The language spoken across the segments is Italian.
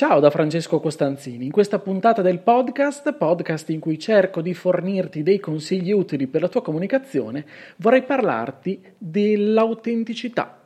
Ciao da Francesco Costanzini. In questa puntata del podcast, podcast in cui cerco di fornirti dei consigli utili per la tua comunicazione, vorrei parlarti dell'autenticità.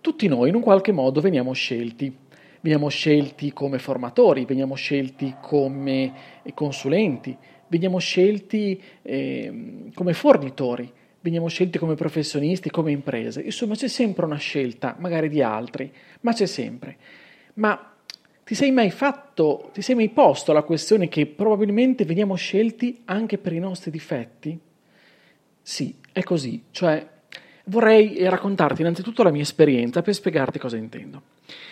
Tutti noi in un qualche modo veniamo scelti. Veniamo scelti come formatori, veniamo scelti come consulenti, veniamo scelti eh, come fornitori veniamo scelti come professionisti, come imprese. Insomma, c'è sempre una scelta, magari di altri, ma c'è sempre. Ma ti sei mai fatto, ti sei mai posto la questione che probabilmente veniamo scelti anche per i nostri difetti? Sì, è così. Cioè, vorrei raccontarti innanzitutto la mia esperienza per spiegarti cosa intendo.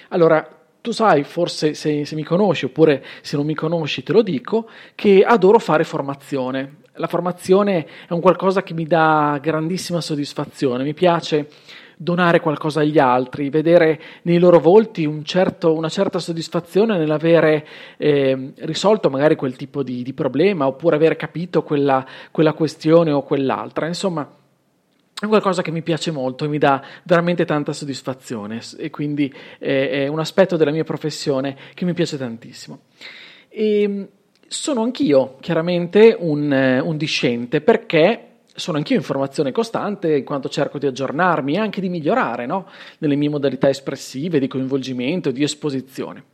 Allora, tu sai, forse se, se, mi conosci oppure se non mi conosci te lo dico, che adoro fare formazione. La formazione è un qualcosa che mi dà grandissima soddisfazione, mi piace donare qualcosa agli altri, vedere nei loro volti un certo, una certa soddisfazione nell'avere eh, risolto magari quel tipo di, di, problema oppure aver capito quella, quella questione o quell'altra. Insomma, è qualcosa che mi piace molto e mi dà veramente tanta soddisfazione e quindi è un aspetto della mia professione che mi piace tantissimo. E ehm, sono anch'io chiaramente un, un discente perché sono anch'io in formazione costante in quanto cerco di aggiornarmi e anche di migliorare no? nelle mie modalità espressive, di coinvolgimento, di esposizione.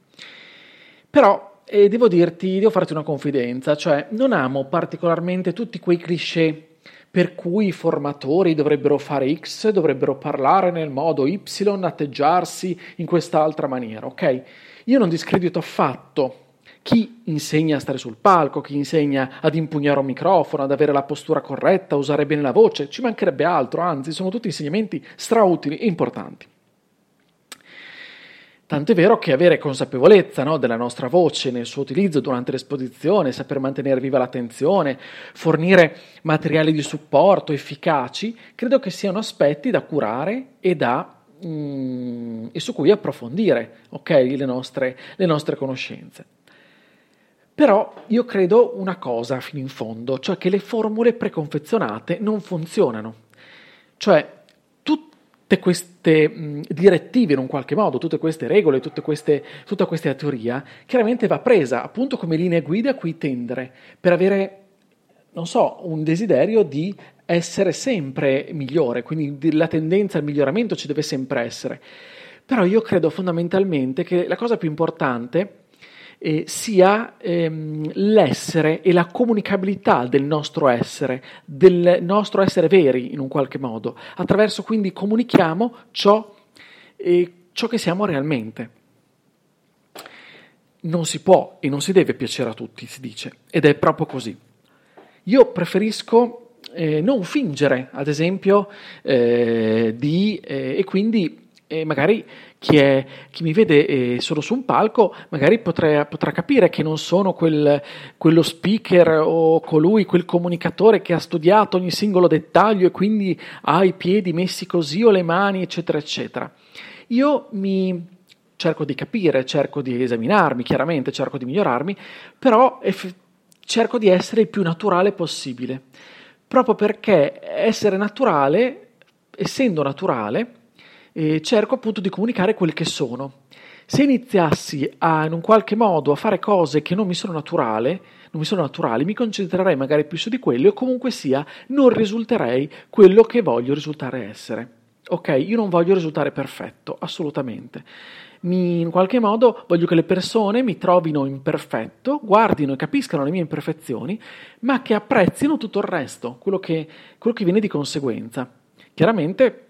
Però eh, devo dirti, devo farti una confidenza, cioè non amo particolarmente tutti quei cliché per cui i formatori dovrebbero fare X, dovrebbero parlare nel modo Y, atteggiarsi in quest'altra maniera, ok? Io non discredito affatto chi insegna a stare sul palco, chi insegna ad impugnare un microfono, ad avere la postura corretta, a usare bene la voce, ci mancherebbe altro, anzi sono tutti insegnamenti strautili e importanti. Tanto è vero che avere consapevolezza no, della nostra voce nel suo utilizzo durante l'esposizione, saper mantenere viva l'attenzione, fornire materiali di supporto efficaci, credo che siano aspetti da curare e, da, mm, e su cui approfondire okay, le, nostre, le nostre conoscenze. Però io credo una cosa fino in fondo, cioè che le formule preconfezionate non funzionano. Cioè tutte queste mh, direttive in un qualche modo, tutte queste regole, tutte queste, tutta questa teoria, chiaramente va presa appunto come linea guida a cui tendere per avere, non so, un desiderio di essere sempre migliore, quindi la tendenza al miglioramento ci deve sempre essere. Però io credo fondamentalmente che la cosa più importante eh, sia ehm, l'essere e la comunicabilità del nostro essere, del nostro essere veri in un qualche modo. Attraverso quindi comunichiamo ciò, eh, ciò che siamo realmente. Non si può e non si deve piacere a tutti, si dice, ed è proprio così. Io preferisco eh, non fingere, ad esempio, eh, di, eh, e quindi e magari chi, è, chi, mi vede eh, solo su un palco magari potrà, potrà capire che non sono quel, quello speaker o colui, quel comunicatore che ha studiato ogni singolo dettaglio e quindi ha i piedi messi così o le mani, eccetera, eccetera. Io mi cerco di capire, cerco di esaminarmi, chiaramente cerco di migliorarmi, però eff- cerco di essere il più naturale possibile, proprio perché essere naturale, essendo naturale, eh, cerco appunto di comunicare quel che sono. Se iniziassi a, in un qualche modo a fare cose che non mi sono naturali, non mi sono naturali, mi concentrerei magari più su di quello e comunque sia non risulterei quello che voglio risultare essere. Ok, io non voglio risultare perfetto, assolutamente. Mi, in qualche modo voglio che le persone mi trovino imperfetto, guardino e capiscano le mie imperfezioni, ma che apprezzino tutto il resto, quello che, quello che viene di conseguenza. Chiaramente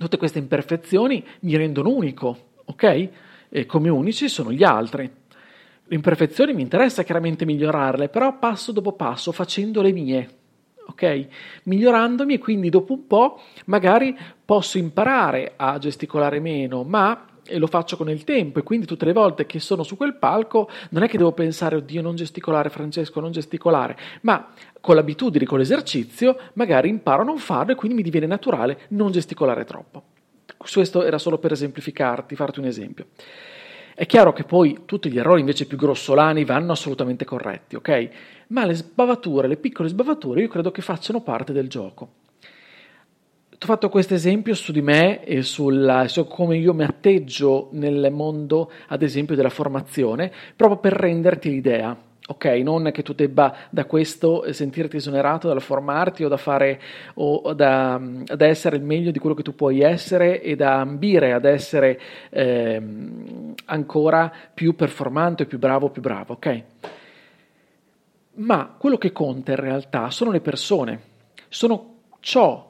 Tutte queste imperfezioni mi rendono unico, ok? E come unici sono gli altri. Le imperfezioni mi interessa chiaramente migliorarle, però passo dopo passo, facendo le mie, ok? Migliorandomi e quindi dopo un po' magari posso imparare a gesticolare meno, ma e lo faccio con il tempo e quindi tutte le volte che sono su quel palco non è che devo pensare oddio non gesticolare Francesco, non gesticolare, ma con l'abitudine, con l'esercizio magari imparo a non farlo e quindi mi diviene naturale non gesticolare troppo. Questo era solo per esemplificarti, farti un esempio. È chiaro che poi tutti gli errori invece più grossolani vanno assolutamente corretti, ok? Ma le sbavature, le piccole sbavature, io credo che facciano parte del gioco. Ho fatto questo esempio su di me e sulla, su come io mi atteggio nel mondo, ad esempio, della formazione, proprio per renderti l'idea. Ok, non che tu debba da questo sentirti esonerato dal formarti o da fare o da, ad essere il meglio di quello che tu puoi essere e da ambire ad essere eh, ancora più performante, più bravo, più bravo, ok? Ma quello che conta in realtà sono le persone, sono ciò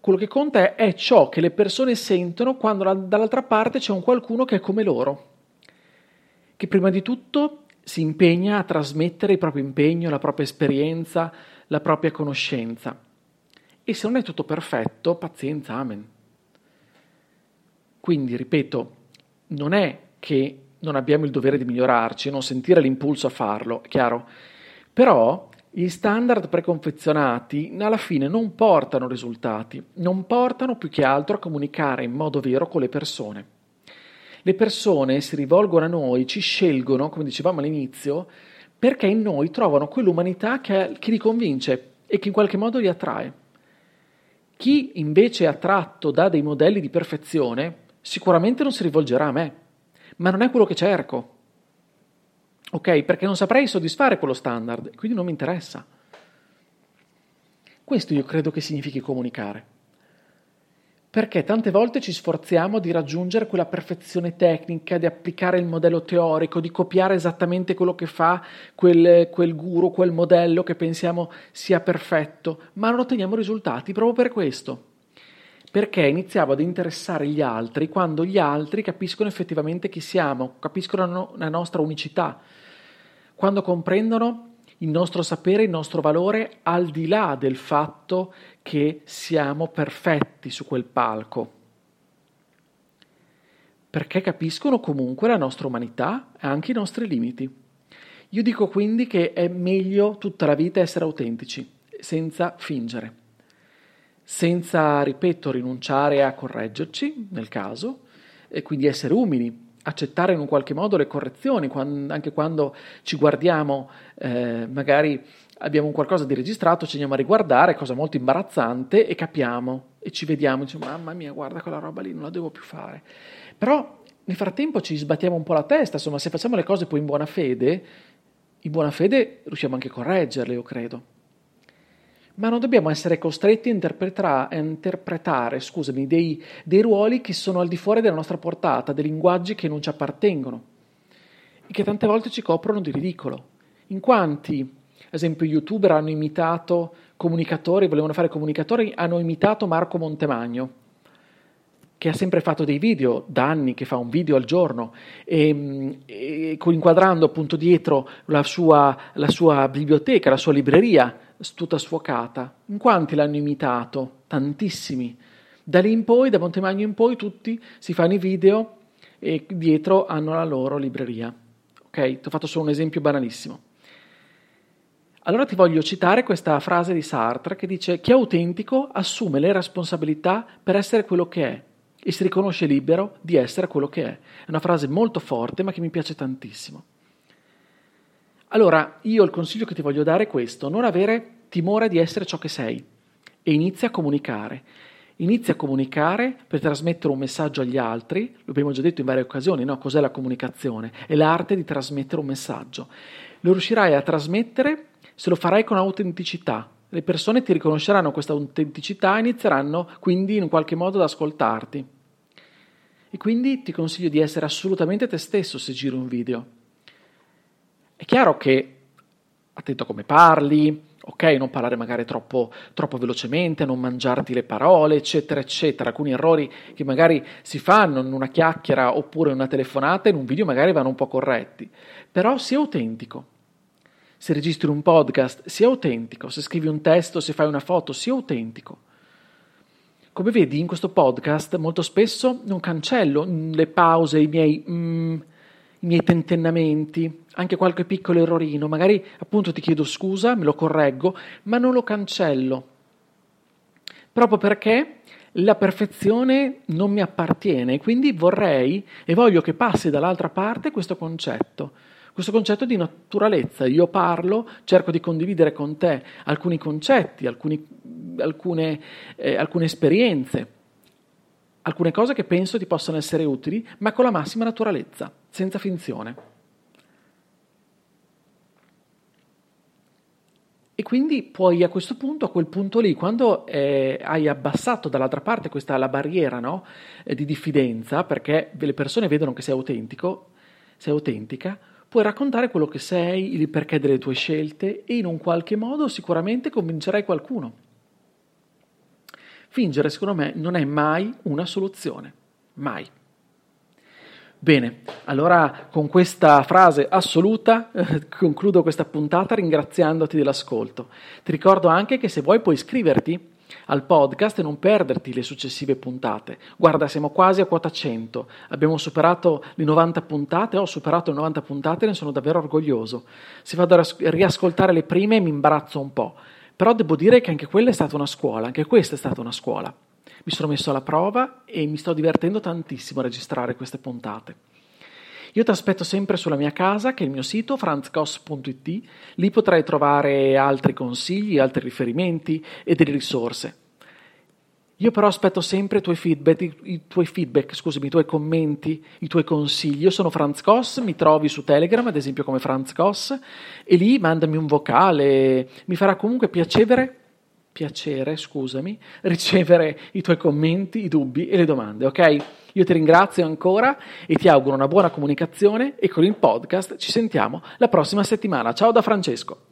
quello che conta è, è ciò che le persone sentono quando la, dall'altra parte c'è un qualcuno che è come loro, che prima di tutto si impegna a trasmettere il proprio impegno, la propria esperienza, la propria conoscenza. E se non è tutto perfetto, pazienza, amen. Quindi, ripeto, non è che non abbiamo il dovere di migliorarci, non sentire l'impulso a farlo, è chiaro? Però gli standard preconfezionati alla fine non portano risultati, non portano più che altro a comunicare in modo vero con le persone. Le persone si rivolgono a noi, ci scelgono, come dicevamo all'inizio, perché in noi trovano quell'umanità che, che li convince e che in qualche modo li attrae. Chi invece è attratto da dei modelli di perfezione sicuramente non si rivolgerà a me, ma non è quello che cerco ok? Perché non saprei soddisfare quello standard, quindi non mi interessa. Questo io credo che significhi comunicare. Perché tante volte ci sforziamo di raggiungere quella perfezione tecnica, di applicare il modello teorico, di copiare esattamente quello che fa quel, quel guru, quel modello che pensiamo sia perfetto, ma non otteniamo risultati proprio per questo. Perché iniziamo ad interessare gli altri quando gli altri capiscono effettivamente chi siamo, capiscono la nostra unicità, quando comprendono il nostro sapere, il nostro valore, al di là del fatto che siamo perfetti su quel palco. Perché capiscono comunque la nostra umanità e anche i nostri limiti. Io dico quindi che è meglio tutta la vita essere autentici, senza fingere, senza, ripeto, rinunciare a correggerci nel caso, e quindi essere umili, accettare in un qualche modo le correzioni, quando, anche quando ci guardiamo, eh, magari abbiamo un qualcosa di registrato, ci andiamo a riguardare, cosa molto imbarazzante, e capiamo e ci vediamo, diciamo, mamma mia, guarda quella roba lì, non la devo più fare. Però nel frattempo ci sbattiamo un po' la testa, insomma, se facciamo le cose poi in buona fede, in buona fede riusciamo anche a correggerle, io credo ma non dobbiamo essere costretti a, interpretare, a interpretare scusami, dei, dei ruoli che sono al di fuori della nostra portata, dei linguaggi che non ci appartengono e che tante volte ci coprono di ridicolo. In quanti, ad esempio, youtuber hanno imitato comunicatori, volevano fare comunicatori, hanno imitato Marco Montemagno, che ha sempre fatto dei video, da anni che fa un video al giorno, e, e inquadrando appunto dietro la sua, la sua biblioteca, la sua libreria, tutta sfocata. In quanti l'hanno imitato? Tantissimi. Da lì in poi, da Montemagno in poi, tutti si fanno i video e dietro hanno la loro libreria. Ok? Ti ho fatto solo un esempio banalissimo. Allora ti voglio citare questa frase di Sartre che dice chi è autentico assume le responsabilità per essere quello che è e si riconosce libero di essere quello che è. È una frase molto forte ma che mi piace tantissimo. Allora, io il consiglio che ti voglio dare è questo, non avere timore di essere ciò che sei e inizia a comunicare. Inizia a comunicare per trasmettere un messaggio agli altri, lo abbiamo già detto in varie occasioni, no? Cos'è la comunicazione? È l'arte di trasmettere un messaggio. Lo riuscirai a trasmettere se lo farai con autenticità. Le persone ti riconosceranno questa autenticità e inizieranno quindi in qualche modo ad ascoltarti. E quindi ti consiglio di essere assolutamente te stesso se giri un video chiaro che attento come parli, ok? Non parlare magari troppo, troppo, velocemente, non mangiarti le parole, eccetera, eccetera. Alcuni errori che magari si fanno in una chiacchiera oppure in una telefonata, in un video magari vanno un po' corretti. Però sia autentico. Se registri un podcast, sia autentico. Se scrivi un testo, se fai una foto, sia autentico. come vedi in questo podcast molto spesso non cancello le pause, i miei, mm, i miei tentennamenti, anche qualche piccolo errorino, magari appunto ti chiedo scusa, me lo correggo, ma non lo cancello. Proprio perché la perfezione non mi appartiene, quindi vorrei e voglio che passi dall'altra parte questo concetto, questo concetto di naturalezza. Io parlo, cerco di condividere con te alcuni concetti, alcuni, alcune, eh, alcune esperienze, alcune cose che penso ti possano essere utili, ma con la massima naturalezza, senza finzione. E quindi puoi a questo punto, a quel punto lì, quando eh, hai abbassato dall'altra parte questa la barriera no, eh, di diffidenza, perché le persone vedono che sei autentico, sei autentica, puoi raccontare quello che sei, il perché delle tue scelte e in un qualche modo sicuramente convincerai qualcuno. Fingere, secondo me, non è mai una soluzione. Mai. Bene, allora con questa frase assoluta eh, concludo questa puntata ringraziandoti dell'ascolto. Ti ricordo anche che se vuoi puoi iscriverti al podcast e non perderti le successive puntate. Guarda, siamo quasi a quota 100, abbiamo superato le 90 puntate, ho superato le 90 puntate e ne sono davvero orgoglioso. Se vado a riascoltare le prime mi imbarazzo un po', però devo dire che anche quella è stata una scuola, anche questa è stata una scuola mi sono messo alla prova e mi sto divertendo tantissimo a registrare queste puntate. Io ti aspetto sempre sulla mia casa, che è il mio sito franzcos.it, lì potrai trovare altri consigli, altri riferimenti e delle risorse. Io però aspetto sempre i tuoi feedback, i, tuoi feedback, scusami, i tuoi commenti, i tuoi consigli. Io sono Franz Koss, mi trovi su Telegram, ad esempio come Franz Koss, e lì mandami un vocale. Mi farà comunque piacere piacere, scusami, ricevere i tuoi commenti, i dubbi e le domande, ok? Io ti ringrazio ancora e ti auguro una buona comunicazione e con il podcast ci sentiamo la prossima settimana. Ciao da Francesco.